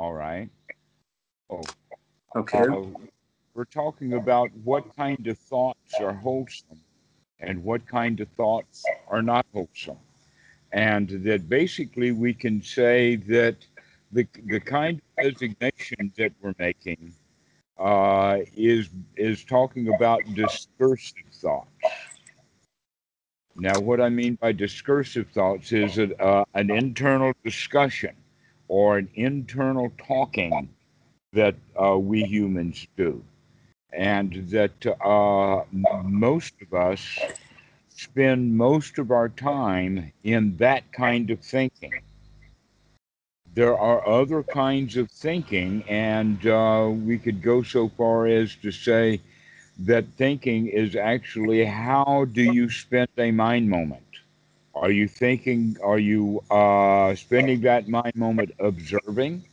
All right. Oh, Okay. uh, we're talking about what kind of thoughts are wholesome and what kind of thoughts are not wholesome. And that basically we can say that the, the kind of designation that we're making uh, is, is talking about discursive thoughts. Now, what I mean by discursive thoughts is a, uh, an internal discussion or an internal talking that uh, we humans do. And that uh, most of us spend most of our time in that kind of thinking. There are other kinds of thinking, and uh, we could go so far as to say that thinking is actually how do you spend a mind moment? Are you thinking, are you uh, spending that mind moment observing?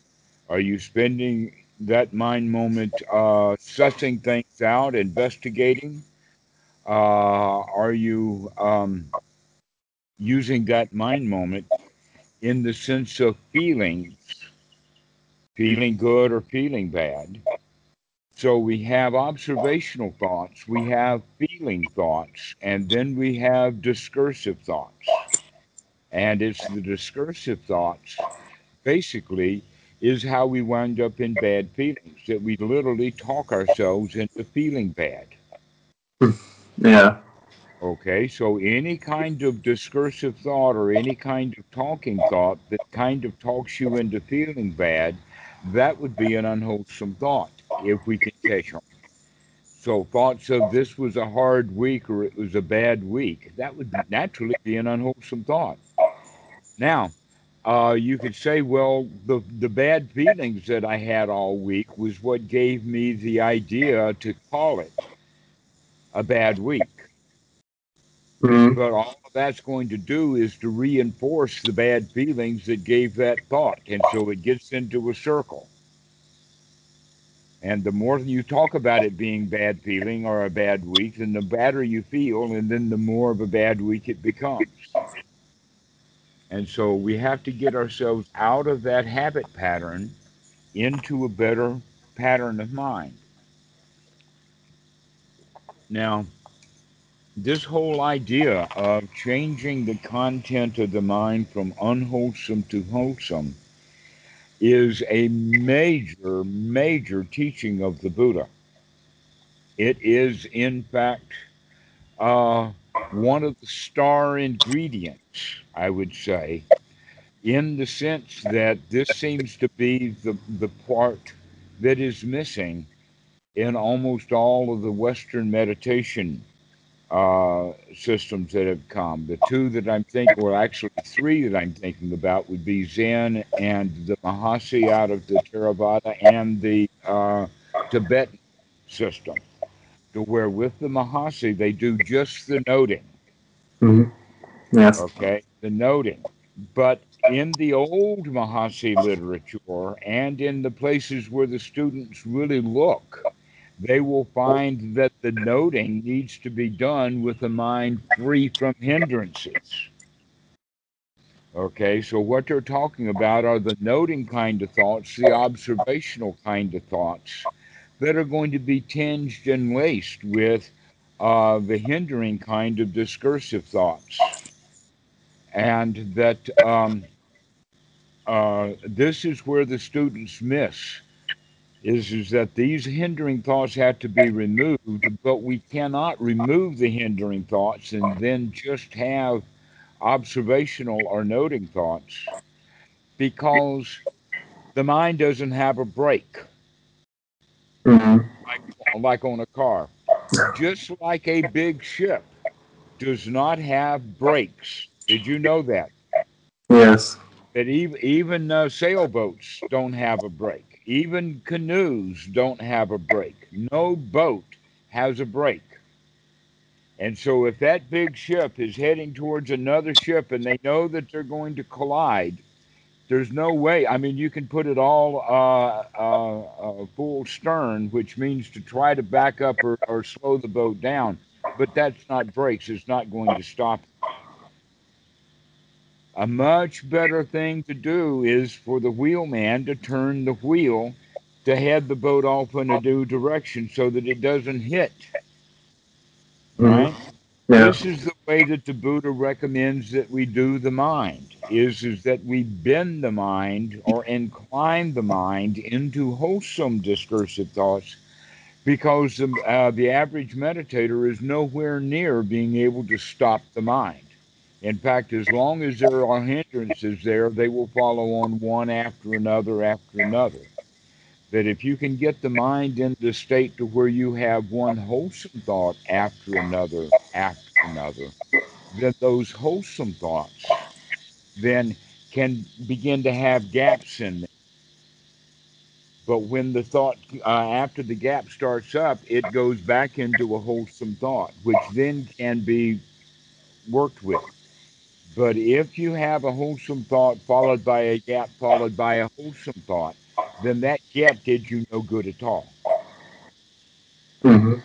Are you spending that mind moment uh, sussing things out, investigating? Uh, are you um, using that mind moment in the sense of feelings, feeling good or feeling bad? So we have observational thoughts, we have feeling thoughts, and then we have discursive thoughts. And it's the discursive thoughts, basically, is how we wind up in bad feelings, that we literally talk ourselves into feeling bad. Yeah. Okay, so any kind of discursive thought or any kind of talking thought that kind of talks you into feeling bad, that would be an unwholesome thought if we can catch them. So thoughts of this was a hard week or it was a bad week, that would naturally be an unwholesome thought. Now, uh, you could say, well, the the bad feelings that I had all week was what gave me the idea to call it a bad week. Mhm. But all that's going to do is to reinforce the bad feelings that gave that thought. And so it gets into a circle. And the more you talk about it being bad feeling or a bad week, then the badder you feel, and then the more of a bad week it becomes. And so we have to get ourselves out of that habit pattern into a better pattern of mind. Now, this whole idea of changing the content of the mind from unwholesome to wholesome is a major, major teaching of the Buddha. It is, in fact, uh, one of the star ingredients, I would say, in the sense that this seems to be the, the part that is missing in almost all of the Western meditation uh, systems that have come. The two that I'm thinking, well, actually three that I'm thinking about would be Zen and the Mahasi out of the Theravada and the uh, Tibetan system. To where with the Mahasi they do just the noting, Mhm. Yes. okay, the noting. But in the old Mahasi literature and in the places where the students really look, they will find that the noting needs to be done with a mind free from hindrances. Okay, so what they're talking about are the noting kind of thoughts, the observational kind of thoughts that are going to be tinged and laced with uh, the hindering kind of discursive thoughts. And that um, uh, this is where the students miss is is that these hindering thoughts have to be removed, but we cannot remove the hindering thoughts and then just have observational or noting thoughts because the mind doesn't have a brake Mhm. like, like on a car. Just like a big ship does not have brakes. Did you know that? Yes. that even even uh, sailboats don't have a brake. Even canoes don't have a brake. No boat has a brake. And so, if that big ship is heading towards another ship and they know that they're going to collide, there's no way. I mean, you can put it all uh, uh, uh, full stern, which means to try to back up or, or slow the boat down, but that's not brakes. It's not going to stop A much better thing to do is for the wheelman to turn the wheel to head the boat off in a due direction so that it doesn't hit. Mhm. Right? Yeah. This is the way that the Buddha recommends that we do the mind. Is is that we bend the mind or incline the mind into wholesome discursive thoughts, because the, uh, the average meditator is nowhere near being able to stop the mind. In fact, as long as there are hindrances there, they will follow on one after another after another. That if you can get the mind in the state to where you have one wholesome thought after another after another, then those wholesome thoughts then can begin to have gaps in them. But when the thought, uh, after the gap starts up, it goes back into a wholesome thought, which then can be worked with. But if you have a wholesome thought followed by a gap followed by a wholesome thought, then that gap did you no good at all. hmm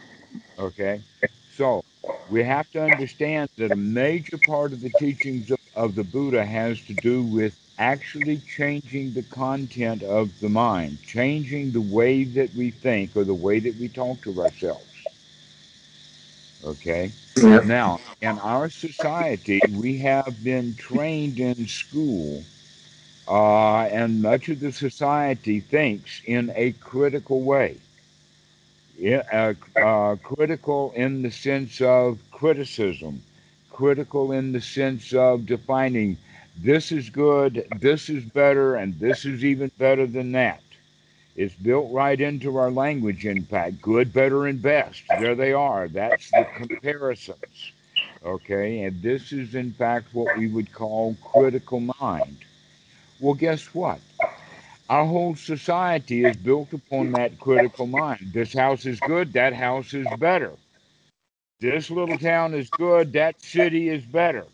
Okay? So we have to understand that a major part of the teachings of, of the Buddha has to do with actually changing the content of the mind, changing the way that we think or the way that we talk to ourselves. Okay? Yeah. Now, in our society, we have been trained in school, uh, and much of the society thinks in a critical way. Yeah, uh, uh, critical in the sense of criticism, critical in the sense of defining this is good, this is better, and this is even better than that. It's built right into our language, in fact. Good, better, and best. There they are. That's the comparisons. Okay, and this is, in fact, what we would call critical mind. Well, guess what? Our whole society is built upon that critical mind. This house is good, that house is better. This little town is good, that city is better.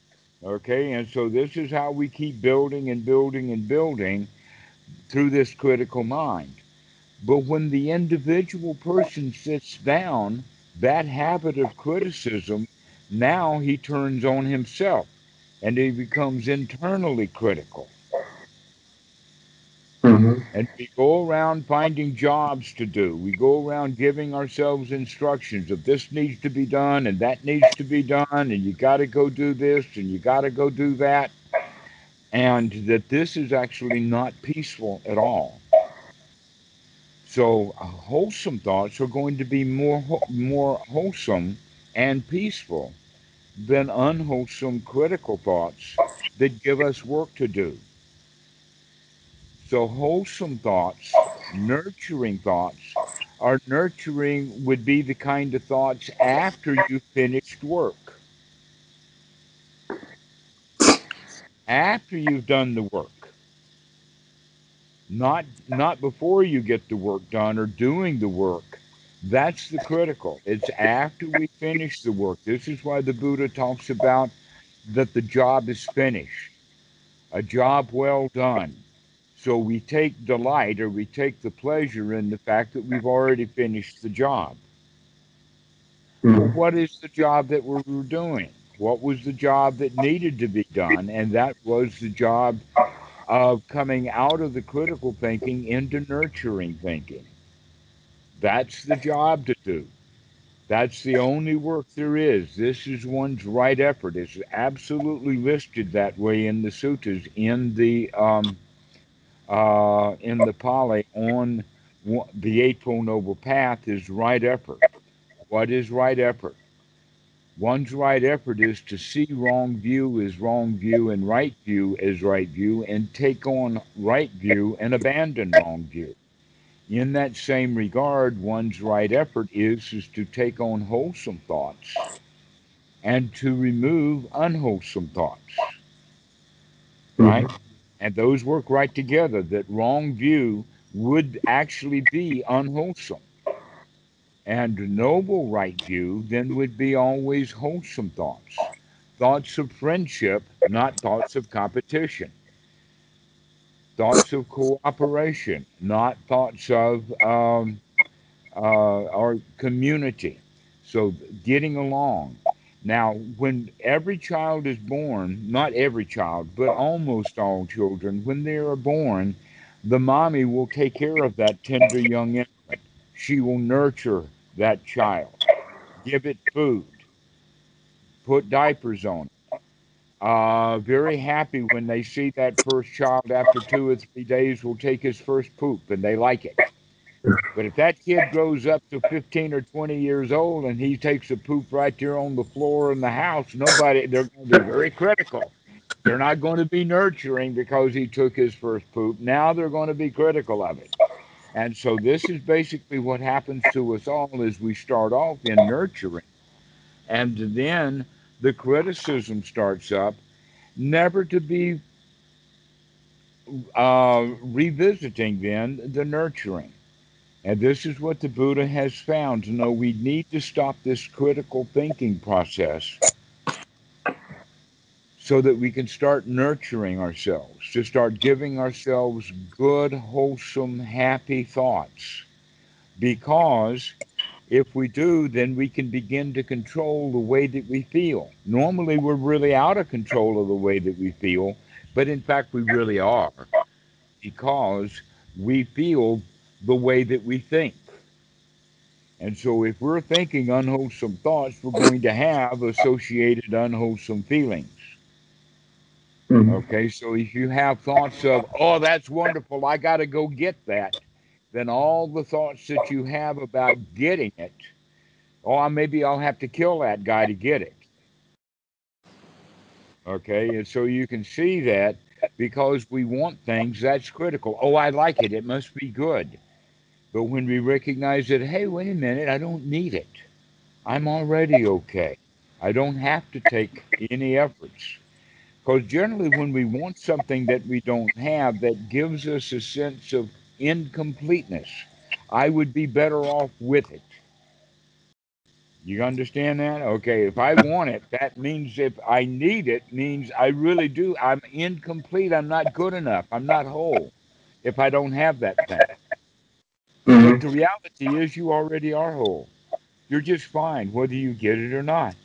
Okay, and so this is how we keep building and building and building through this critical mind. But when the individual person sits down, that habit of criticism, now he turns on himself and he becomes internally critical. hmm And we go around finding jobs to do. We go around giving ourselves instructions of this needs to be done and that needs to be done, and you got to go do this and you got to go do that. And that this is actually not peaceful at all. So, wholesome thoughts are going to be more, more wholesome and peaceful than unwholesome critical thoughts that give us work to do. So, wholesome thoughts, nurturing thoughts, are nurturing would be the kind of thoughts after you finished work. After you've done the work. Not not before you get the work done or doing the work. That's the critical. It's after we finish the work. This is why the Buddha talks about that the job is finished. A job well done. So we take delight or we take the pleasure in the fact that we've already finished the job. Hmm what is the job that we were doing? What was the job that needed to be done? And that was the job of coming out of the critical thinking into nurturing thinking. That's the job to do. That's the only work there is. This is one's right effort. It's absolutely listed that way in the suttas, in the um, uh, in the Pali on the Eightfold Noble Path is right effort. What is right effort? One's right effort is to see wrong view as wrong view and right view as right view and take on right view and abandon wrong view. In that same regard, one's right effort is, is to take on wholesome thoughts and to remove unwholesome thoughts, mm-hmm. right? And those work right together, that wrong view would actually be unwholesome. And noble right view then would be always wholesome thoughts, thoughts of friendship, not thoughts of competition, thoughts of cooperation, not thoughts of um, uh, our community. So getting along. Now, when every child is born, not every child, but almost all children, when they are born, the mommy will take care of that tender young infant. She will nurture that child, give it food, put diapers on it. Uh, very happy when they see that first child after two or three days will take his first poop and they like it. But if that kid grows up to 15 or 20 years old and he takes a poop right there on the floor in the house, nobody, they're going to be very critical. They're not going to be nurturing because he took his first poop. Now they're going to be critical of it. And so this is basically what happens to us all is we start off in nurturing. And then the criticism starts up, never to be uh, revisiting then the nurturing. And this is what the Buddha has found to know we need to stop this critical thinking process so that we can start nurturing ourselves, to start giving ourselves good, wholesome, happy thoughts. Because if we do, then we can begin to control the way that we feel. Normally, we're really out of control of the way that we feel, but in fact, we really are because we feel the way that we think. And so, if we're thinking unwholesome thoughts, we're going to have associated unwholesome feelings. Mm-hmm. Okay, so if you have thoughts of, oh, that's wonderful, I got to go get that, then all the thoughts that you have about getting it, oh, maybe I'll have to kill that guy to get it. Okay, and so you can see that because we want things, that's critical. Oh, I like it, it must be good. But when we recognize that, hey, wait a minute, I don't need it. I'm already okay. I don't have to take any efforts. Because generally, when we want something that we don't have, that gives us a sense of incompleteness. I would be better off with it. You understand that? Okay, if I want it, that means if I need it, means I really do. I'm incomplete. I'm not good enough. I'm not whole if I don't have that thing. Mm-hmm. But the reality is, you already are whole. You're just fine, whether you get it or not.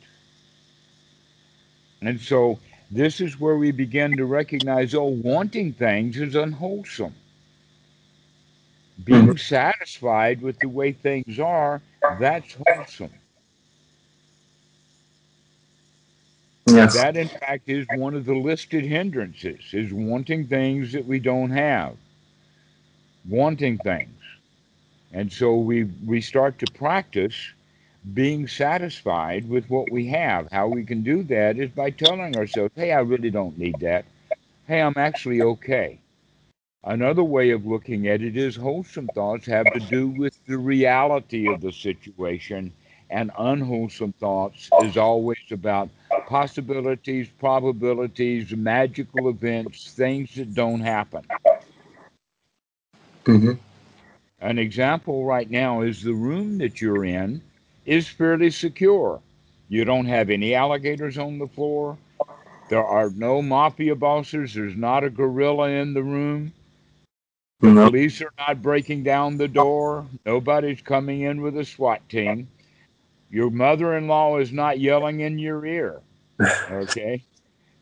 And so, this is where we begin to recognize oh, wanting things is unwholesome. Being mm-hmm. satisfied with the way things are, that's wholesome. Yes. That, in fact, is one of the listed hindrances, is wanting things that we don't have. Wanting things. And so we, we start to practice being satisfied with what we have. How we can do that is by telling ourselves, hey, I really don't need that. Hey, I'm actually okay. Another way of looking at it is wholesome thoughts have to do with the reality of the situation, and unwholesome thoughts is always about possibilities, probabilities, magical events, things that don't happen. Mm-hmm. An example right now is the room that you're in is fairly secure. You don't have any alligators on the floor. There are no mafia bosses. There's not a gorilla in the room. The no. police are not breaking down the door. Nobody's coming in with a SWAT team. Your mother in law is not yelling in your ear. Okay?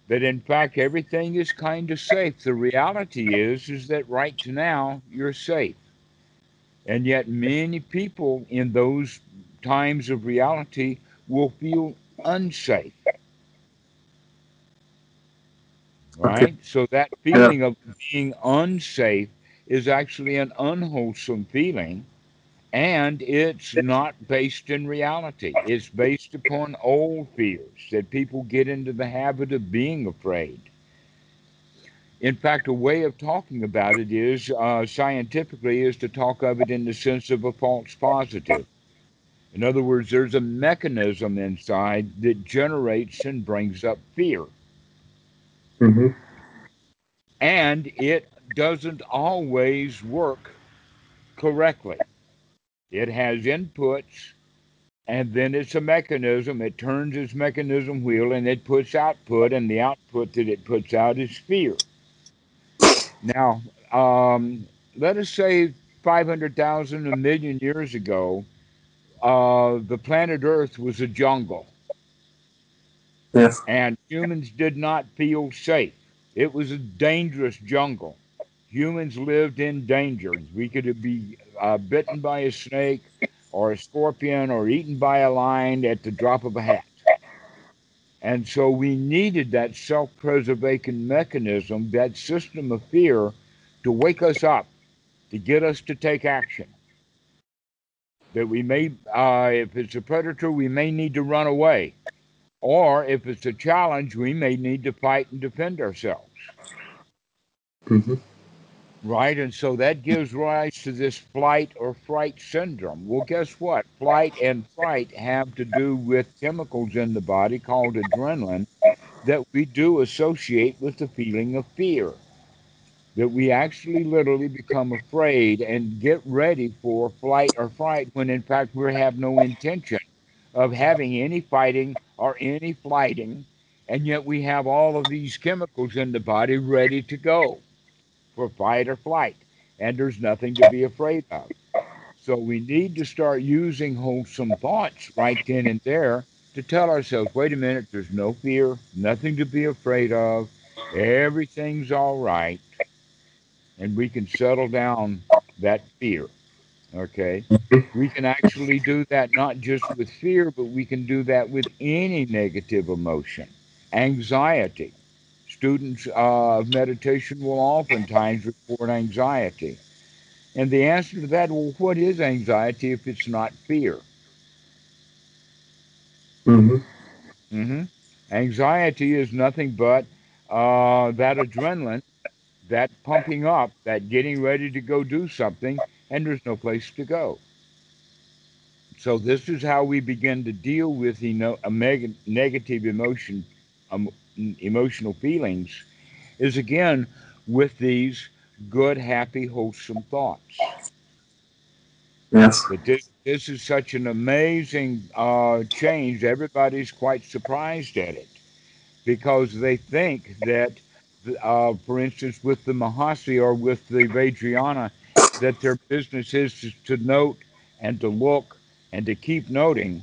But in fact, everything is kind of safe. The reality is, is that right now you're safe. And yet, many people in those times of reality will feel unsafe. Right? Okay. So, that feeling yeah. of being unsafe is actually an unwholesome feeling, and it's not based in reality. It's based upon old fears that people get into the habit of being afraid. In fact, a way of talking about it is uh, scientifically is to talk of it in the sense of a false positive. In other words, there's a mechanism inside that generates and brings up fear. Mm-hmm. And it doesn't always work correctly. It has inputs, and then it's a mechanism. It turns its mechanism wheel and it puts output, and the output that it puts out is fear. Now, um, let us say 500,000, a million years ago, uh, the planet Earth was a jungle. Yes. And humans did not feel safe. It was a dangerous jungle. Humans lived in danger. We could be uh, bitten by a snake or a scorpion or eaten by a lion at the drop of a hat. And so we needed that self preservation mechanism, that system of fear, to wake us up, to get us to take action. That we may, uh, if it's a predator, we may need to run away. Or if it's a challenge, we may need to fight and defend ourselves. Mm-hmm. Right? And so that gives rise to this flight or fright syndrome. Well, guess what? Flight and fright have to do with chemicals in the body called adrenaline that we do associate with the feeling of fear. That we actually literally become afraid and get ready for flight or fright when in fact we have no intention of having any fighting or any flighting. And yet we have all of these chemicals in the body ready to go for fight or flight, and there's nothing to be afraid of. So we need to start using wholesome thoughts right then and there to tell ourselves, wait a minute, there's no fear, nothing to be afraid of, everything's all right, and we can settle down that fear. Okay? We can actually do that not just with fear, but we can do that with any negative emotion. Anxiety students uh, of meditation will oftentimes report anxiety. And the answer to that, well, what is anxiety if it's not fear? Mm-hmm. Mm-hmm. Anxiety is nothing but uh, that adrenaline, that pumping up, that getting ready to go do something, and there's no place to go. So this is how we begin to deal with you know, a mega- negative emotion, um, emotional feelings is again with these good, happy, wholesome thoughts. Yes. But this, this is such an amazing uh, change. Everybody's quite surprised at it because they think that, uh, for instance, with the Mahasi or with the Vajrayana, that their business is to, note and to look and to keep noting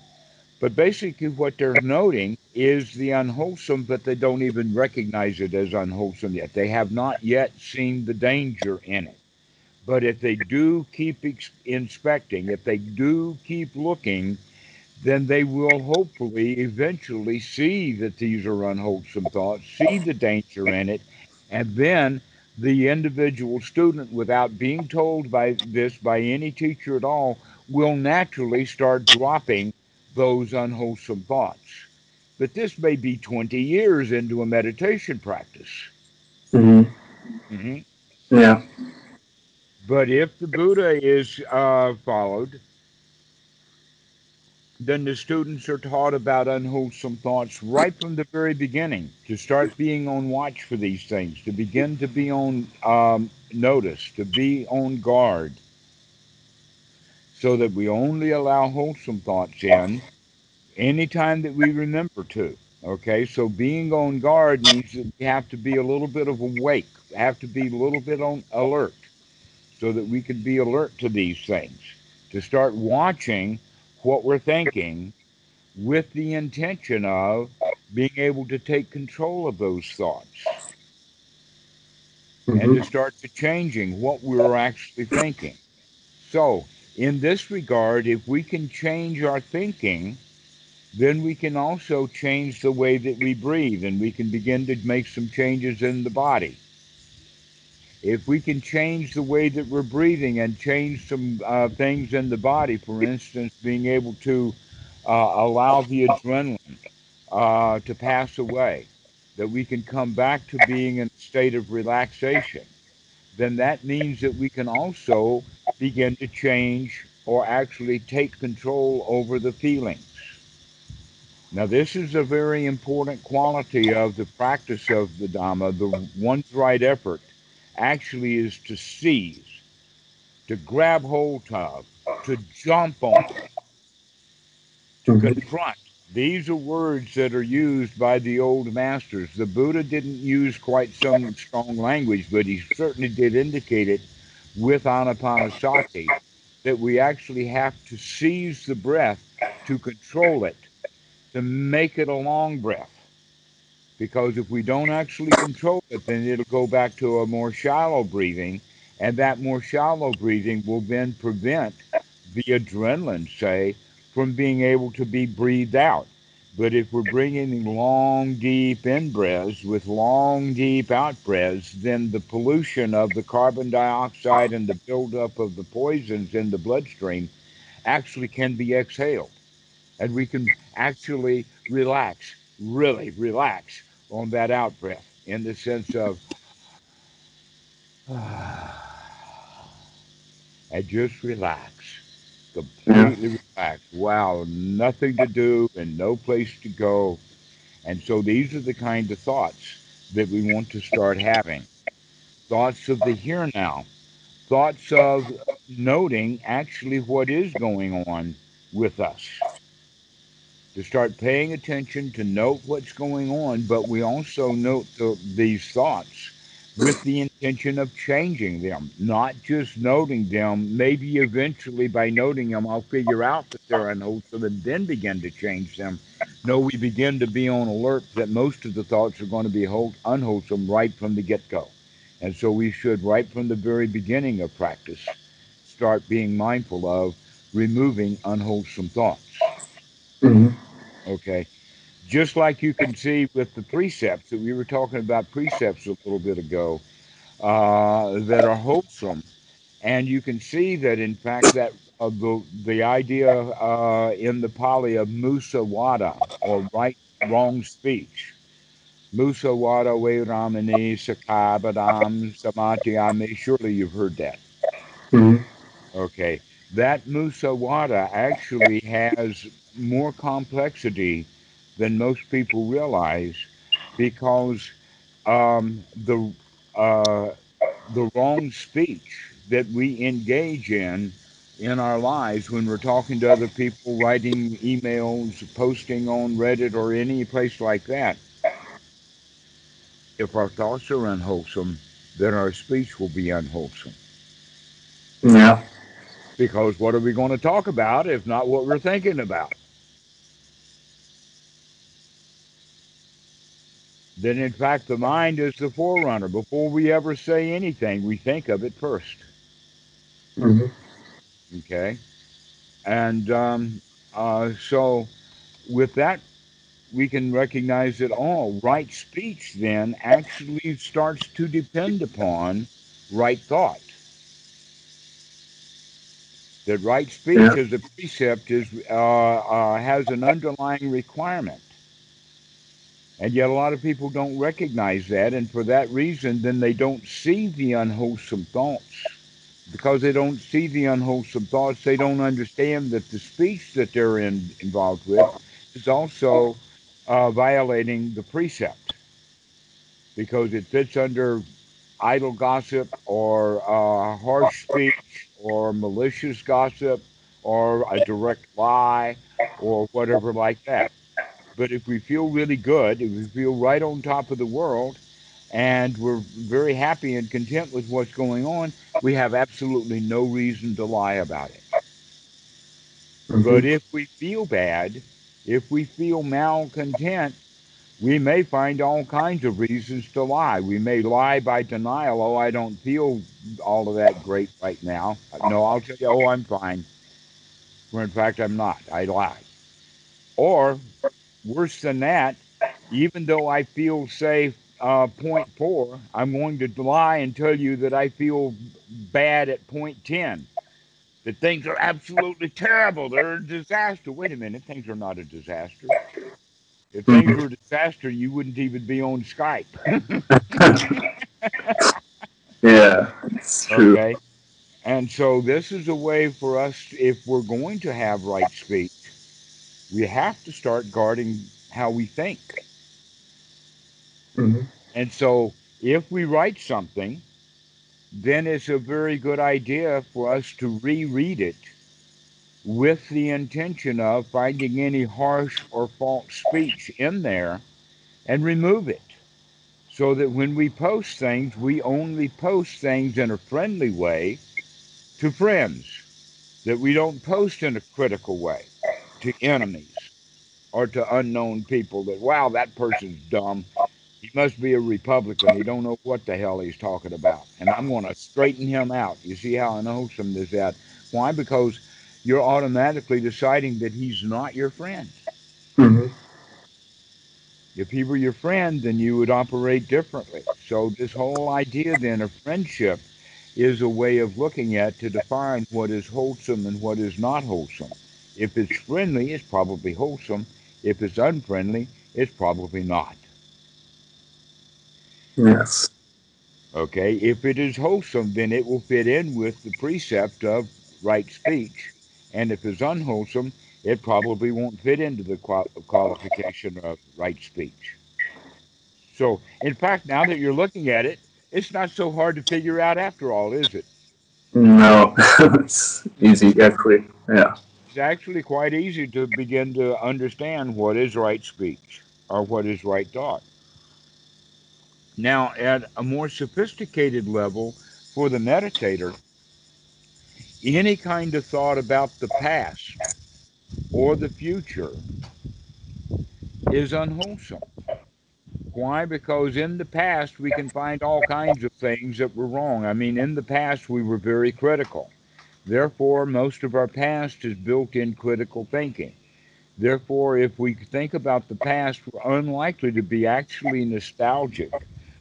but basically, what they're noting is the unwholesome, but they don't even recognize it as unwholesome yet. They have not yet seen the danger in it. But if they do keep ex- inspecting, if they do keep looking, then they will hopefully eventually see that these are unwholesome thoughts, see the danger in it, and then the individual student, without being told by this by any teacher at all, will naturally start dropping those unwholesome thoughts. But this may be 20 years into a meditation practice. Mm-hmm. Mm-hmm. Yeah. But if the Buddha is uh, followed, then the students are taught about unwholesome thoughts right from the very beginning to start being on watch for these things, to begin to be on um, notice, to be on guard, so that we only allow wholesome thoughts in anytime that we remember to. Okay, so being on guard means that we have to be a little bit of awake, have to be a little bit on alert, so that we can be alert to these things, to start watching what we're thinking with the intention of being able to take control of those thoughts mm-hmm. and to start to changing what we're actually thinking. So, in this regard, if we can change our thinking, then we can also change the way that we breathe and we can begin to make some changes in the body. If we can change the way that we're breathing and change some uh, things in the body, for instance, being able to uh, allow the adrenaline uh, to pass away, that we can come back to being in a state of relaxation, then that means that we can also begin to change or actually take control over the feelings. Now, this is a very important quality of the practice of the Dhamma. The one's right effort actually is to seize, to grab hold of, to jump on, to mm-hmm. confront. These are words that are used by the old masters. The Buddha didn't use quite some strong language, but he certainly did indicate it with anapanasati that we actually have to seize the breath to control it to make it a long breath, because if we don't actually control it, then it'll go back to a more shallow breathing, and that more shallow breathing will then prevent the adrenaline, say, from being able to be breathed out. But if we're bringing long, deep in breaths with long, deep out breaths, then the pollution of the carbon dioxide and the buildup of the poisons in the bloodstream actually can be exhaled. And we can actually relax, really relax on that out breath in the sense of, and just relax completely yeah. relaxed. Wow, nothing to do and no place to go. And so these are the kind of thoughts that we want to start having. Thoughts of the here now, thoughts of noting actually what is going on with us. To start paying attention to note what's going on, but we also note the, these thoughts with the intention of changing them, not just noting them. Maybe eventually by noting them, I'll figure out that they're unwholesome and then begin to change them. No, we begin to be on alert that most of the thoughts are going to be unwholesome right from the get go. And so we should, right from the very beginning of practice, start being mindful of removing unwholesome thoughts. Mm-hmm. Okay? Just like you can see with the precepts that we were talking about precepts a little bit ago uh, that are wholesome. And you can see that in fact that uh, the, the idea uh, in the Pali of musawada or right wrong speech. Musawada veramani sakabadam samatiyami surely you've heard that. Mm-hmm. okay. That musawada actually has more complexity than most people realize because um, the uh, the wrong speech that we engage in in our lives when we're talking to other people, writing emails, posting on Reddit or any place like that. If our thoughts are unwholesome, then our speech will be unwholesome. Yeah. Because what are we going to talk about if not what we're thinking about? Then in fact the mind is the forerunner. Before we ever say anything, we think of it 1st mm-hmm. Okay, and um, uh, so with that, we can recognize that all right speech then actually starts to depend upon right thought. That right speech yeah. as a precept is uh, uh, has an underlying requirement and yet, a lot of people don't recognize that. And for that reason, then they don't see the unwholesome thoughts. Because they don't see the unwholesome thoughts, they don't understand that the speech that they're in, involved with is also uh, violating the precept. Because it fits under idle gossip or uh, harsh speech or malicious gossip or a direct lie or whatever like that. But if we feel really good, if we feel right on top of the world, and we're very happy and content with what's going on, we have absolutely no reason to lie about it. Mm-hmm. But if we feel bad, if we feel malcontent, we may find all kinds of reasons to lie. We may lie by denial. Oh, I don't feel all of that great right now. No, I'll tell you, oh, I'm fine. Where in fact, I'm not. I lie. Or Worse than that, even though I feel, safe uh, point four, I'm going to lie and tell you that I feel bad at point 10. That things are absolutely terrible. They're a disaster. Wait a minute, things are not a disaster. If things mm-hmm. were a disaster, you wouldn't even be on Skype. yeah, it's true. Okay. And so this is a way for us, if we're going to have right speech, we have to start guarding how we think. Mm-hmm. And so if we write something, then it's a very good idea for us to reread it with the intention of finding any harsh or false speech in there and remove it. So that when we post things, we only post things in a friendly way to friends, that we don't post in a critical way to enemies or to unknown people that, wow, that person's dumb. He must be a Republican. He don't know what the hell he's talking about. And I'm going to straighten him out. You see how unwholesome this is? Why? Because you're automatically deciding that he's not your friend. Mm-hmm. If he were your friend, then you would operate differently. So this whole idea then of friendship is a way of looking at to define what is wholesome and what is not wholesome. If it's friendly, it's probably wholesome. If it's unfriendly, it's probably not. Yes. Okay, if it is wholesome, then it will fit in with the precept of right speech. And if it's unwholesome, it probably won't fit into the qualification of right speech. So, in fact, now that you're looking at it, it's not so hard to figure out after all, is it? No, it's easy, actually. Yeah. It's actually quite easy to begin to understand what is right speech or what is right thought. Now, at a more sophisticated level for the meditator, any kind of thought about the past or the future is unwholesome. Why? Because in the past we can find all kinds of things that were wrong. I mean, in the past we were very critical. Therefore, most of our past is built in critical thinking. Therefore, if we think about the past, we're unlikely to be actually nostalgic.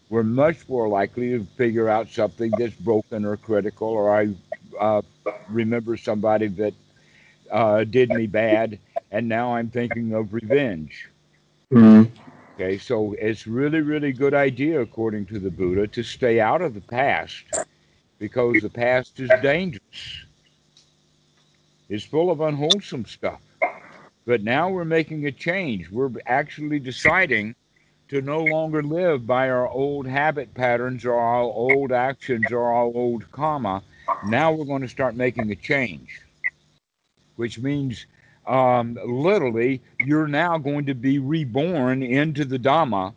We're much more likely to figure out something that's broken or critical, or I uh, remember somebody that uh, did me bad, and now I'm thinking of revenge. Mm-hmm. Okay, so it's really, really good idea, according to the Buddha, to stay out of the past because the past is dangerous. It's full of unwholesome stuff. But now we're making a change. We're actually deciding to no longer live by our old habit patterns or our old actions or our old karma. Now we're going to start making a change which means um, literally you're now going to be reborn into the Dhamma.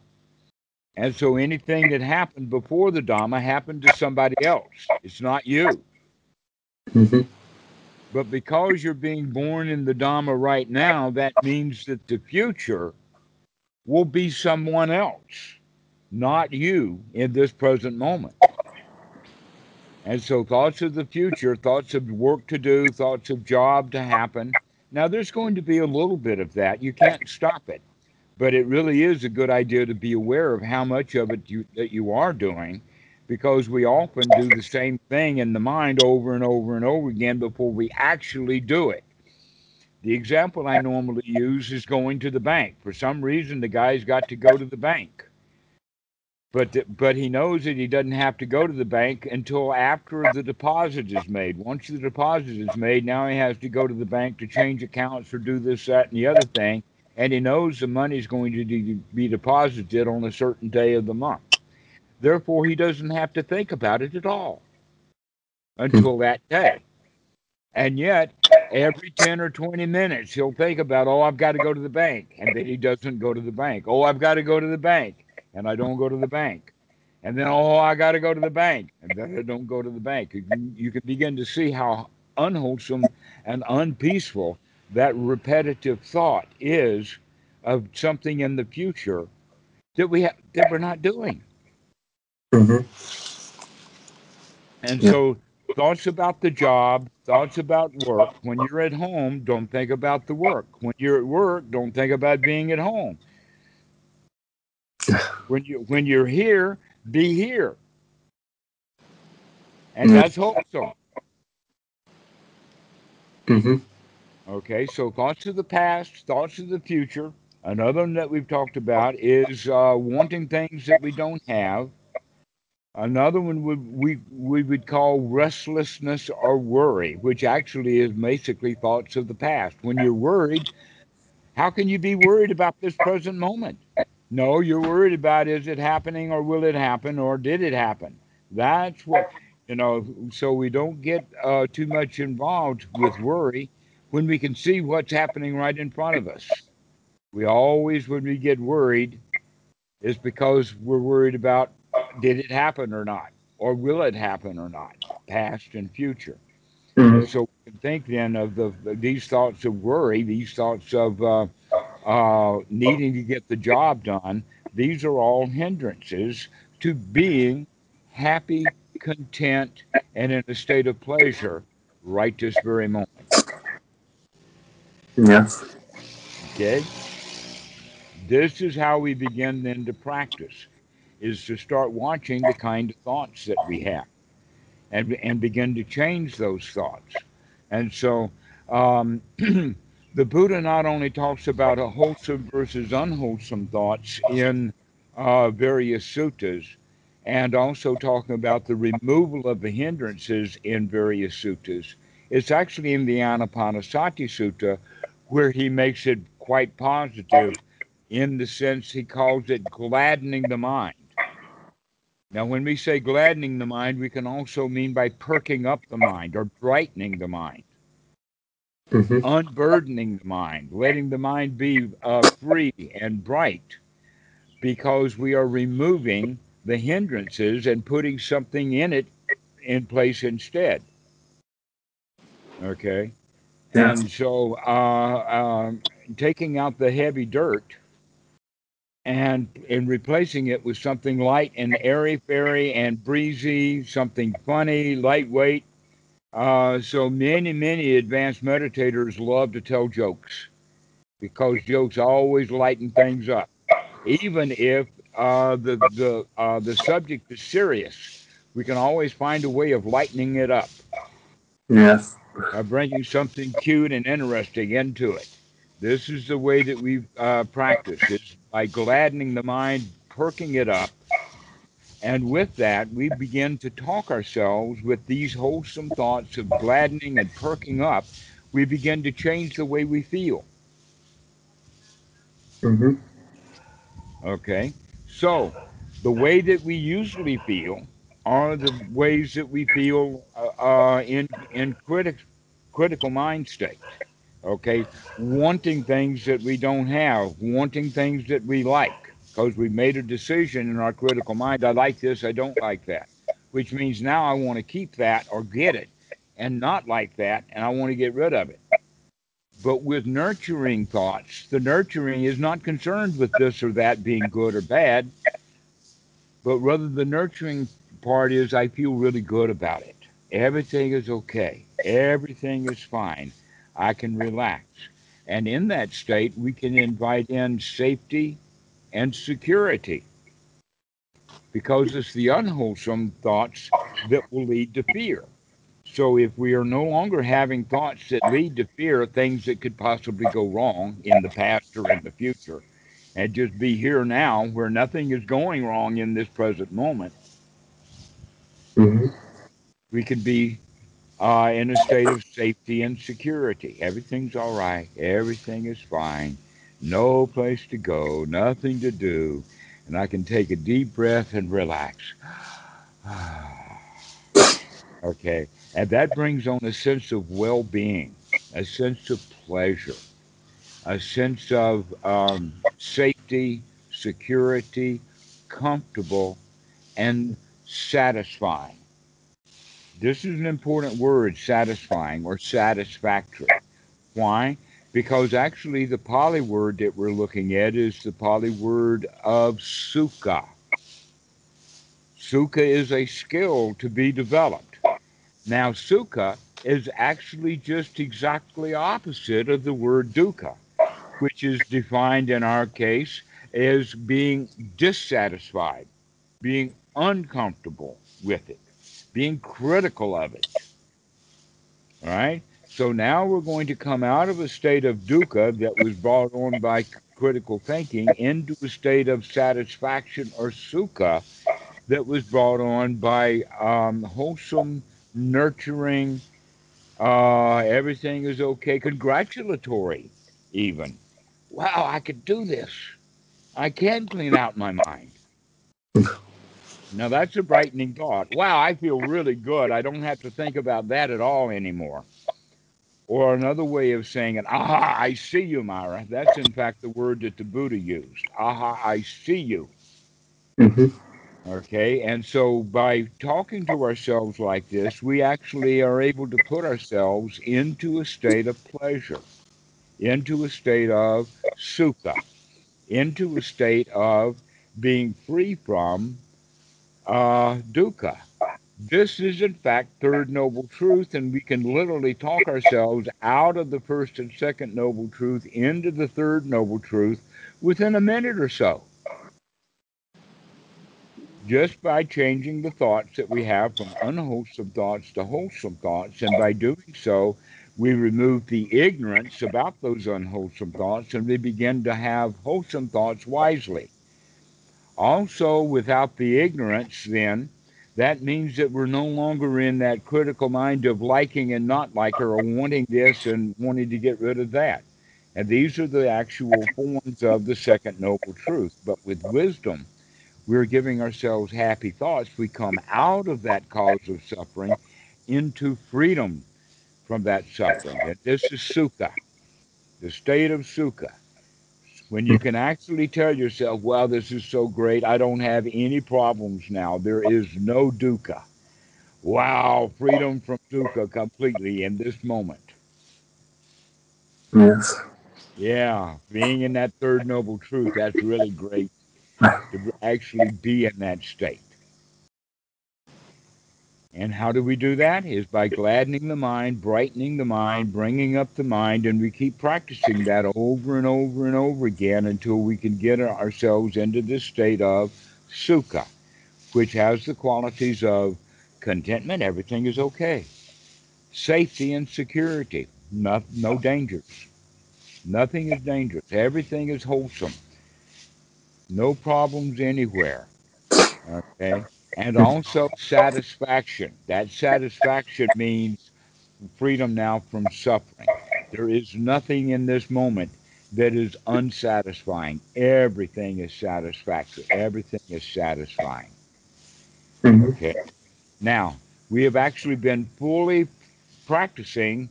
And so anything that happened before the Dhamma happened to somebody else. It's not you. Mm-hmm. But because you're being born in the Dhamma right now, that means that the future will be someone else, not you in this present moment. And so thoughts of the future, thoughts of work to do, thoughts of job to happen. Now there's going to be a little bit of that. You can't stop it. But it really is a good idea to be aware of how much of it you, that you are doing because we often do the same thing in the mind over and over and over again before we actually do it. The example I normally use is going to the bank. For some reason, the guy's got to go to the bank but but he knows that he doesn't have to go to the bank until after the deposit is made. Once the deposit is made, now he has to go to the bank to change accounts or do this, that, and the other thing. And he knows the money is going to be deposited on a certain day of the month. Therefore, he doesn't have to think about it at all hmm. until that day. And yet, every 10 or 20 minutes, he'll think about, oh, I've got to go to the bank. And then he doesn't go to the bank. Oh, I've got to go to the bank and I don't go to the bank. And then, oh, I got to go to the bank, and then I don't go to the bank. You can, you can begin to see how unwholesome and unpeaceful that repetitive thought is of something in the future that we have that we're not doing. Mm-hmm. And yeah. so, thoughts about the job, thoughts about work. When you're at home, don't think about the work. When you're at work, don't think about being at home when you when you're here, be here. And mm-hmm. that's wholesome. Mm-hmm. Okay, so thoughts of the past, thoughts of the future. Another one that we've talked about is uh, wanting things that we don't have. Another one would we we would call restlessness or worry, which actually is basically thoughts of the past. When you're worried, how can you be worried about this present moment? No, you're worried about is it happening or will it happen or did it happen? That's what, you know, so we don't get uh, too much involved with worry when we can see what's happening right in front of us. We always, when we get worried, is because we're worried about did it happen or not, or will it happen or not, past and future. Mm-hmm. So we can think then of the these thoughts of worry, these thoughts of uh, uh, needing to get the job done, these are all hindrances to being happy, content, and in a state of pleasure right this very moment. Yes. Okay? This is how we begin then to practice, is to start watching the kind of thoughts that we have and, and begin to change those thoughts. And so um, the Buddha not only talks about wholesome versus unwholesome thoughts in uh, various suttas, and also talking about the removal of the hindrances in various suttas. It's actually in the Anapanasati Sutta where he makes it quite positive in the sense he calls it gladdening the mind. Now, when we say gladdening the mind, we can also mean by perking up the mind or brightening the mind, Mm-hmm. unburdening the mind, letting the mind be uh, free and bright, because we are removing the hindrances and putting something in it in place instead. Okay. Yeah. And so, uh, um, taking out the heavy dirt and in replacing it with something light and airy fairy and breezy, something funny, lightweight. Uh, so many many advanced meditators love to tell jokes because jokes always lighten things up, even if uh, the the uh, the subject is serious. We can always find a way of lightening it up Yes. by bringing something cute and interesting into it. This is the way that we uh, practice is by gladdening the mind, perking it up, and with that we begin to talk ourselves with these wholesome thoughts of gladdening and perking up. We begin to change the way we feel. Mm-hmm. Okay, so the way that we usually feel are the ways that we feel uh, uh, in in critic, critical mind state. Okay, wanting things that we don't have, wanting things that we like, because we made a decision in our critical mind. I like this, I don't like that, which means now I want to keep that or get it, and not like that, and I want to get rid of it. But with nurturing thoughts, the nurturing is not concerned with this or that being good or bad, but rather the nurturing part is I feel really good about it. Everything is okay. Everything is fine. I can relax. And in that state, we can invite in safety and security because it's the unwholesome thoughts that will lead to fear. So if we are no longer having thoughts that lead to fear, things that could possibly go wrong in the past or in the future, and just be here now where nothing is going wrong in this present moment, Mm-hmm. we can be uh, in a state of safety and security. Everything's all right. Everything is fine. No place to go. Nothing to do. And I can take a deep breath and relax. okay. And that brings on a sense of well being, a sense of pleasure, a sense of um, safety, security, comfortable, and satisfying. This is an important word, satisfying or satisfactory. Why? Because actually, the Pali word that we're looking at is the Pali word of sukha. Sukha is a skill to be developed. Now, sukha is actually just exactly opposite of the word dukkha, which is defined in our case as being dissatisfied, being uncomfortable with it, being critical of it. All right? So now we're going to come out of a state of dukkha that was brought on by critical thinking into a state of satisfaction or sukha that was brought on by um, wholesome, nurturing, uh, everything is okay, congratulatory, even. Wow, I could do this. I can clean out my mind. Now that's a brightening thought. Wow, I feel really good. I don't have to think about that at all anymore. Or another way of saying it, aha, I see you, Mara. That's in fact the word that the Buddha used. Aha, I see you. Mm-hmm. Okay, and so by talking to ourselves like this, we actually are able to put ourselves into a state of pleasure, into a state of sukha, into a state of being free from uh, dukkha. This is, in fact, third noble truth, and we can literally talk ourselves out of the first and second noble truth into the third noble truth within a minute or so. Just by changing the thoughts that we have from unwholesome thoughts to wholesome thoughts, and by doing so, we remove the ignorance about those unwholesome thoughts and we begin to have wholesome thoughts wisely. Also, without the ignorance, then, that means that we're no longer in that critical mind of liking and not liking or wanting this and wanting to get rid of that. And these are the actual forms of the second noble truth. But with wisdom, we're giving ourselves happy thoughts. We come out of that cause of suffering into freedom from that suffering. And this is sukha, the state of sukha. When hmm. you can actually tell yourself, wow, this is so great, I don't have any problems now. There is no dukkha. Wow, freedom from dukkha completely in this moment. Yes. Yeah, being in that third noble truth, that's really great to actually be in that state. And how do we do that? Is by gladdening the mind, brightening the mind, bringing up the mind, and we keep practicing that over and over and over again until we can get ourselves into this state of sukha, which has the qualities of contentment, everything is okay, safety and security, no, no dangers. Nothing is dangerous, everything is wholesome, no problems anywhere. Okay and also satisfaction. That satisfaction means freedom now from suffering. There is nothing in this moment that is unsatisfying. Everything is satisfactory. Everything is satisfying. Mm-hmm. Okay. Now, we have actually been fully practicing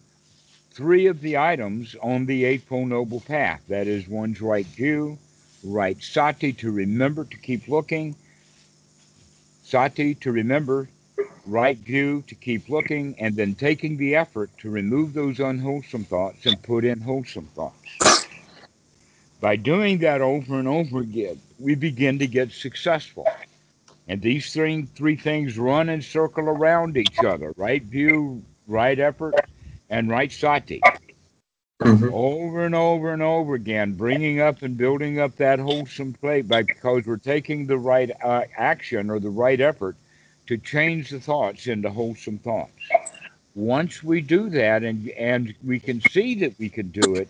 three of the items on the Eightfold Noble Path. That is one's right view, right sati to remember to keep looking, sati to remember, right view to keep looking, and then taking the effort to remove those unwholesome thoughts and put in wholesome thoughts. By doing that over and over again, we begin to get successful. And these three, three things run and circle around each other right view, right effort, and right sati. Mm-hmm. Over and over and over again, bringing up and building up that wholesome plate by because we're taking the right uh, action or the right effort to change the thoughts into wholesome thoughts. Once we do that and and we can see that we can do it,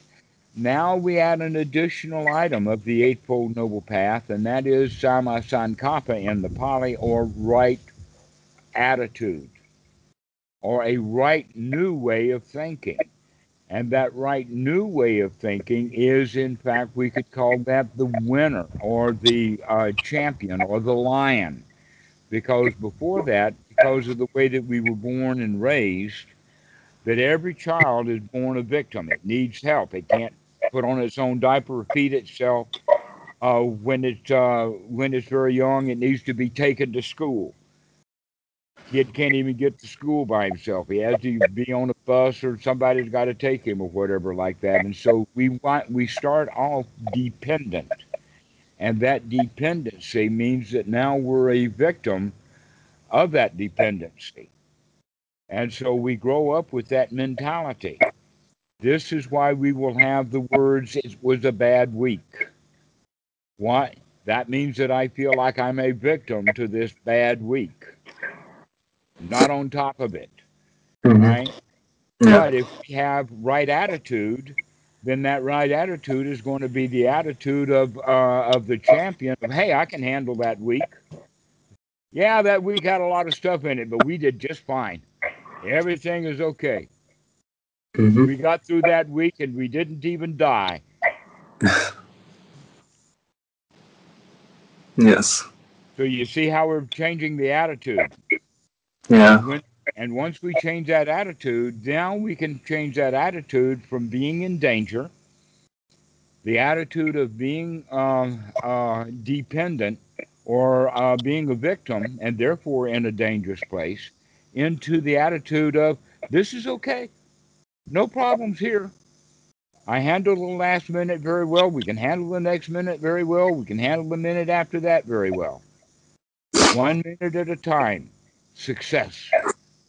now we add an additional item of the Eightfold Noble Path, and that is Samma Sankappa in the Pali, or right attitude, or a right new way of thinking. And that right new way of thinking is, in fact, we could call that the winner or the uh, champion or the lion. Because before that, because of the way that we were born and raised, that every child is born a victim. It needs help. It can't put on its own diaper feed itself. Uh, when it's uh, when it's very young, it needs to be taken to school kid can't even get to school by himself. He has to be on a bus or somebody's got to take him or whatever like that. And so we want we start off dependent. And that dependency means that now we're a victim of that dependency. And so we grow up with that mentality. This is why we will have the words, it was a bad week. Why? That means that I feel like I'm a victim to this bad week not on top of it. Mm-hmm. Right? Yeah. But if we have right attitude, then that right attitude is going to be the attitude of uh, of the champion of hey, I can handle that week. Yeah, that week had a lot of stuff in it, but we did just fine. Everything is okay. Mm-hmm. We got through that week and we didn't even die. yes. So you see how we're changing the attitude. Yeah. And, when, and once we change that attitude, now we can change that attitude from being in danger, the attitude of being uh, uh, dependent or uh, being a victim and therefore in a dangerous place, into the attitude of this is okay, no problems here. I handle the last minute very well. We can handle the next minute very well. We can handle the minute after that very well. One minute at a time. Success.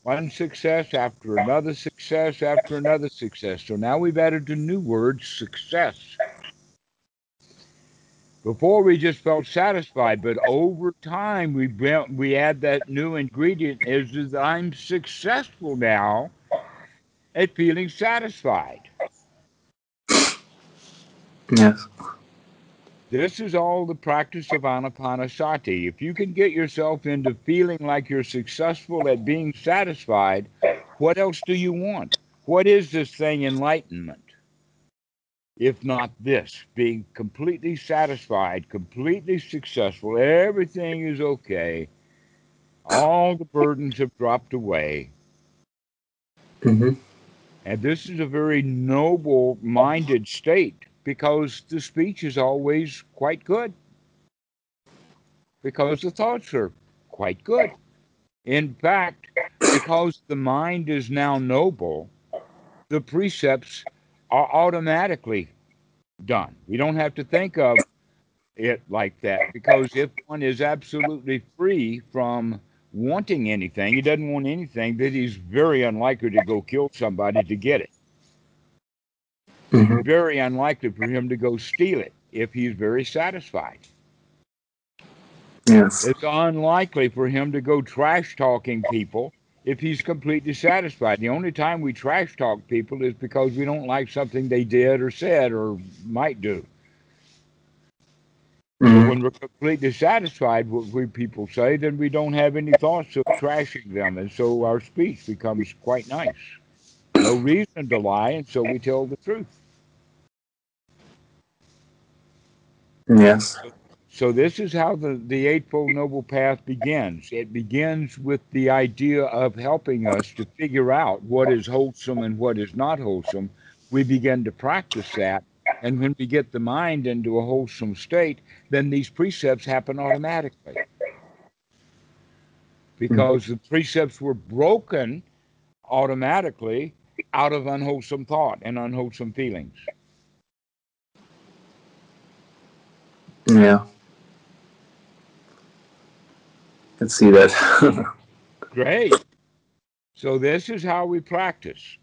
One success after another success after another success. So now we've added a new word, success. Before we just felt satisfied, but over time we we add that new ingredient is that I'm successful now at feeling satisfied. Yes. This is all the practice of anapanasati. If you can get yourself into feeling like you're successful at being satisfied, what else do you want? What is this thing, enlightenment? if not this, being completely satisfied, completely successful, everything is okay, all the burdens have dropped away. Mm-hmm. And this is a very noble minded state because the speech is always quite good, because the thoughts are quite good. In fact, because the mind is now noble, the precepts are automatically done. We don't have to think of it like that because if one is absolutely free from wanting anything, he doesn't want anything, then he's very unlikely to go kill somebody to get it. Mm-hmm. Very unlikely for him to go steal it if he's very satisfied. Yes. It's unlikely for him to go trash talking people if he's completely satisfied. The only time we trash talk people is because we don't like something they did or said or might do. Mm-hmm. When we're completely satisfied with what people say, then we don't have any thoughts of trashing them, and so our speech becomes quite nice. No reason to lie, and so we tell the truth. Yes. So this is how the, the Eightfold Noble Path begins. It begins with the idea of helping us to figure out what is wholesome and what is not wholesome. We begin to practice that. And when we get the mind into a wholesome state, then these precepts happen automatically. Because the precepts were broken automatically out of unwholesome thought and unwholesome feelings. Yeah. can see that. Great. So this is how we practice.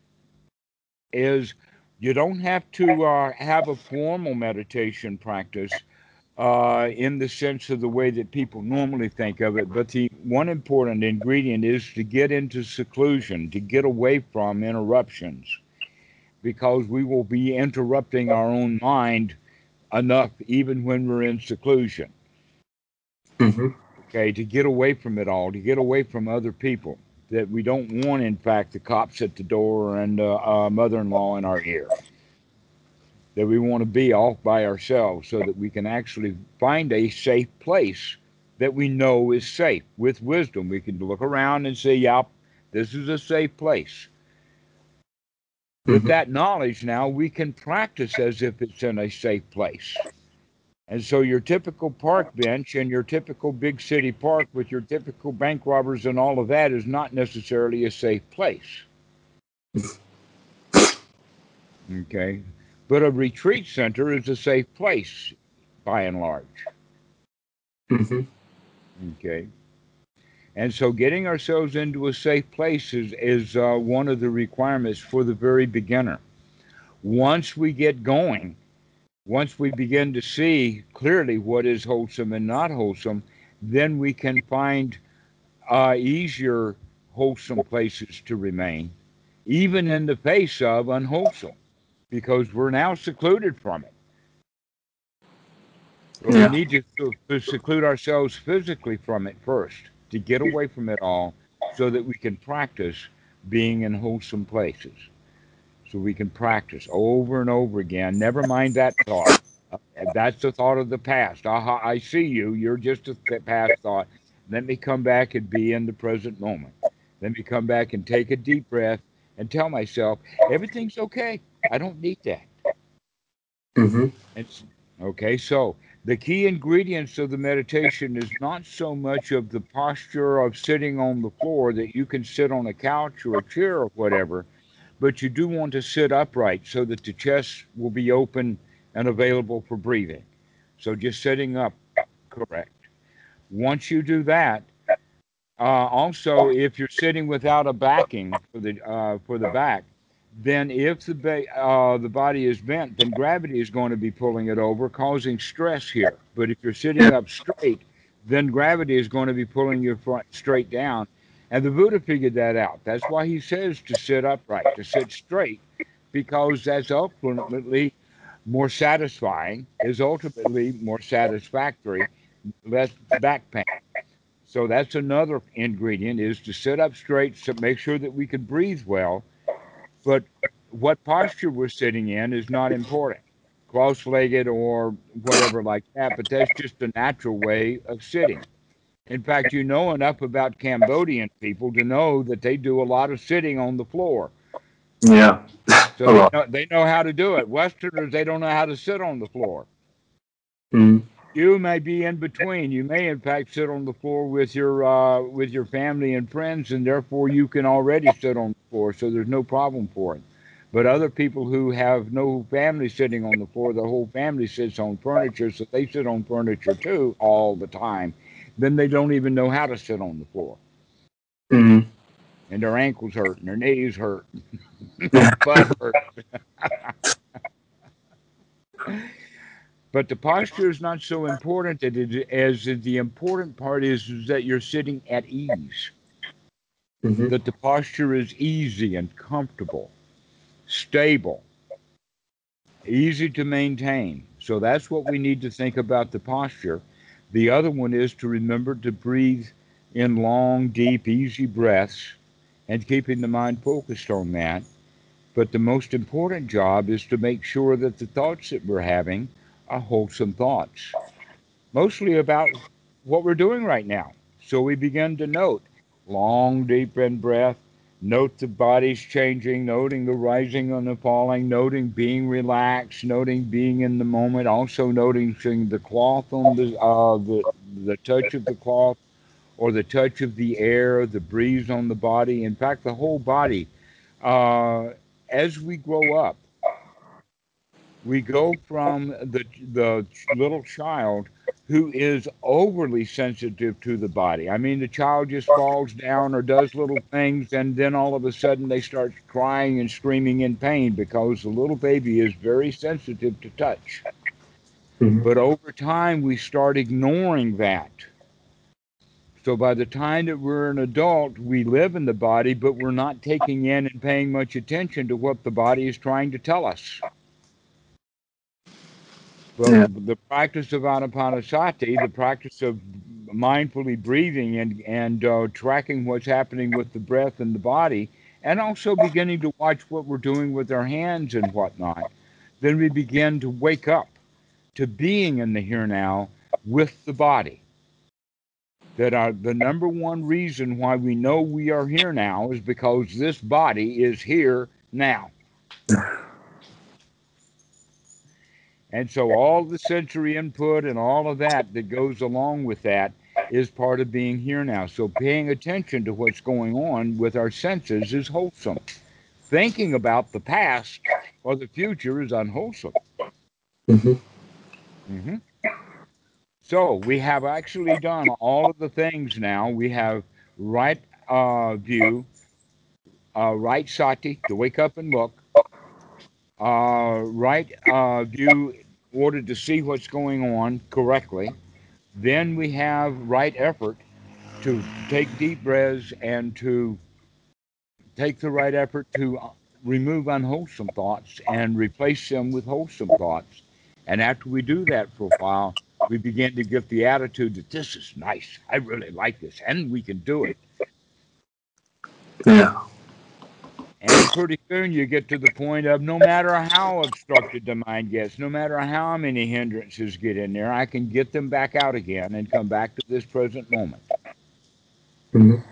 Is you don't have to uh, have a formal meditation practice uh, in the sense of the way that people normally think of it, but the one important ingredient is to get into seclusion, to get away from interruptions, because we will be interrupting our own mind enough even when we're in seclusion. mm-hmm. Okay, to get away from it all, to get away from other people. That we don't want, in fact, the cops at the door and uh, uh, mother-in-law in our ear. That we want to be off by ourselves so that we can actually find a safe place that we know is safe. With wisdom, we can look around and say, "Yep, this is a safe place." With Mhm. that knowledge, now we can practice as if it's in a safe place. And so your typical park bench and your typical big city park with your typical bank robbers and all of that is not necessarily a safe place. Okay. But a retreat center is a safe place by and large. Mm-hmm. Okay. And so getting ourselves into a safe place is, is uh, one of the requirements for the very beginner. Once we get going, once we begin to see clearly what is wholesome and not wholesome, then we can find uh, easier wholesome places to remain, even in the face of unwholesome, because we're now secluded from it. Yeah. We need to, to seclude ourselves physically from it first, to get away from it all, so that we can practice being in wholesome places so we can practice over and over again. Never mind that thought. Uh, That's the thought of the past. Aha, I see you. You're just a th- past thought. Let me come back and be in the present moment. Let me come back and take a deep breath and tell myself everything's okay. I don't need that. Mm-hmm. It's okay. So the key ingredients of the meditation is not so much of the posture of sitting on the floor that you can sit on a couch or a chair or whatever, but you do want to sit upright so that the chest will be open and available for breathing. So just sitting up, correct. Once you do that, uh, also if you're sitting without a backing for the uh, for the back, then if the ba- uh, the body is bent, then gravity is going to be pulling it over, causing stress here. But if you're sitting up straight, then gravity is going to be pulling your front straight down. And the Buddha figured that out. That's why he says to sit upright, to sit straight, because that's ultimately more satisfying, is ultimately more satisfactory, less back pain. So that's another ingredient is to sit up straight, to make sure that we can breathe well. But what posture we're sitting in is not important, cross-legged or whatever like that. But that's just a natural way of sitting. In fact, you know enough about Cambodian people to know that they do a lot of sitting on the floor. Yeah. So they know, they know how to do it. Westerners, they don't know how to sit on the floor. Mm. You may be in between. You may, in fact, sit on the floor with your uh, with your family and friends, and therefore you can already sit on the floor. So there's no problem for it. But other people who have no family sitting on the floor, the whole family sits on furniture, so they sit on furniture too all the time. Then they don't even know how to sit on the floor, Mm. and their ankles hurt, and their knees hurt, their butt hurt. But the posture is not so important that it, as the important part is, is that you're sitting at ease, hmm that the posture is easy and comfortable, stable, easy to maintain. So that's what we need to think about the posture. The other one is to remember to breathe in long, deep, easy breaths and keeping the mind focused on that. But the most important job is to make sure that the thoughts that we're having are wholesome thoughts, mostly about what we're doing right now. So we begin to note long, deep in breath, note the body's changing, noting the rising and the falling, noting being relaxed, noting being in the moment, also noticing the cloth on the uh, the the touch of the cloth or the touch of the air, the breeze on the body. In fact, the whole body. Uh, as we grow up, we go from the the little child who is overly sensitive to the body. I mean, the child just falls down or does little things, and then all of a sudden they start crying and screaming in pain because the little baby is very sensitive to touch. Mhm. But over time, we start ignoring that. So by the time that we're an adult, we live in the body, but we're not taking in and paying much attention to what the body is trying to tell us. Well, Yeah. the practice of anapanasati, the practice of mindfully breathing and and uh, tracking what's happening with the breath and the body, and also beginning to watch what we're doing with our hands and whatnot, then we begin to wake up to being in the here now with the body. That our, the number one reason why we know we are here now is because this body is here now. And so all the sensory input and all of that that goes along with that is part of being here now. So paying attention to what's going on with our senses is wholesome. Thinking about the past or the future is unwholesome. Mhm. hmm So we have actually done all of the things now. We have right uh, view, uh, right sati to wake up and look, uh, right uh, view order to see what's going on correctly. Then we have right effort to take deep breaths and to take the right effort to uh, remove unwholesome thoughts and replace them with wholesome thoughts. And after we do that for a while, we begin to get the attitude that this is nice. I really like this, and we can do it. Yeah. And pretty soon you get to the point of no matter how obstructed the mind gets, no matter how many hindrances get in there, I can get them back out again and come back to this present moment. Mhm.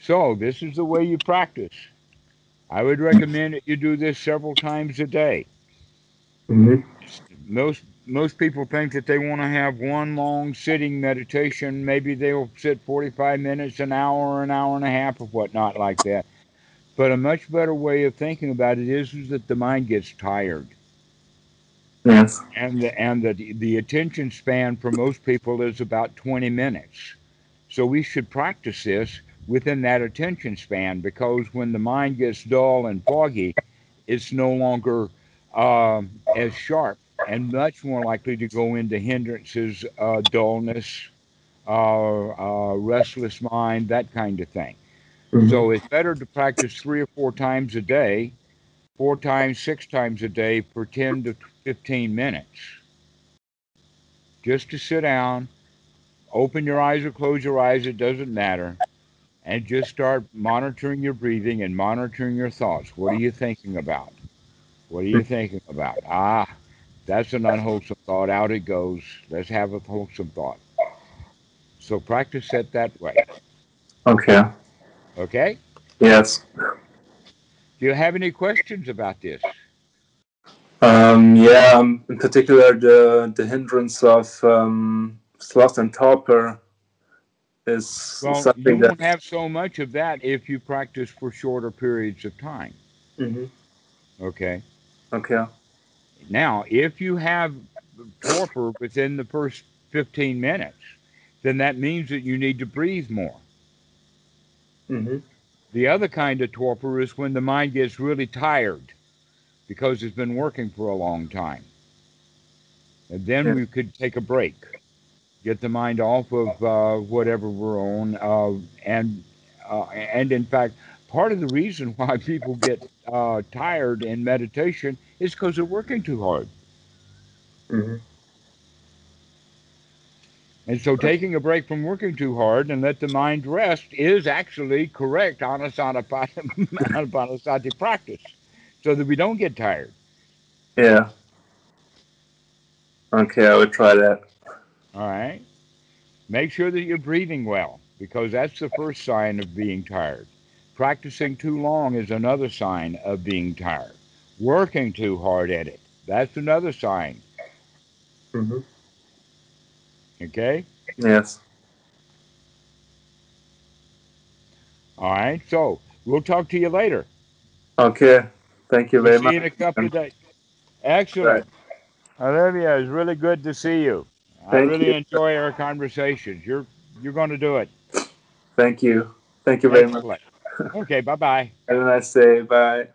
So this is the way you practice. I would recommend that you do this several times a day. Mhm. Most most people think that they want to have one long sitting meditation. Maybe they'll sit 45 minutes, an hour, an hour and a half, or whatnot like that. But a much better way of thinking about it is, is that the mind gets tired. Yes. And the, and the, the attention span for most people is about 20 minutes. So we should practice this within that attention span because when the mind gets dull and foggy, it's no longer um, as sharp and much more likely to go into hindrances, uh, dullness, uh, uh, restless mind, that kind of thing. Mhm. So it's better to practice three or four times a day, four times, six times a day for 10 to 15 minutes. Just to sit down, open your eyes or close your eyes, it doesn't matter, and just start monitoring your breathing and monitoring your thoughts. What are you thinking about? What are you thinking about? Ah, that's an unwholesome thought. Out it goes. Let's have a wholesome thought. So practice it that way. Okay. Okay? Yes. Do you have any questions about this? Um, yeah. Um, in particular, the the hindrance of um, sloth and torpor is Well, you something won't that. have so much of that if you practice for shorter periods of time. Mhm. Okay. Okay. Now, if you have torpor within the first 15 minutes, then that means that you need to breathe more. hmm The other kind of torpor is when the mind gets really tired because it's been working for a long time. And then Yeah. we could take a break, get the mind off of uh, whatever we're on. Uh, and, uh, and in fact, part of the reason why people get uh, tired in meditation is because they're working too hard. hmm And so taking a break from working too hard and let the mind rest is actually correct anapanasati practice so that we don't get tired. Yeah. Okay, I would try that. All right. Make sure that you're breathing well because that's the first sign of being tired. Practicing too long is another sign of being tired. Working too hard at it, that's another sign. hmm Okay? Yes. All right. So we'll talk to you later. Okay. Thank you very We'll see you much. in a couple of days. Excellent. Olivier, it's really good to see you. I really you. enjoy our conversations. You're you're going to do it. Thank you. Thank you very much. Okay, bye bye. Have a nice day. Bye.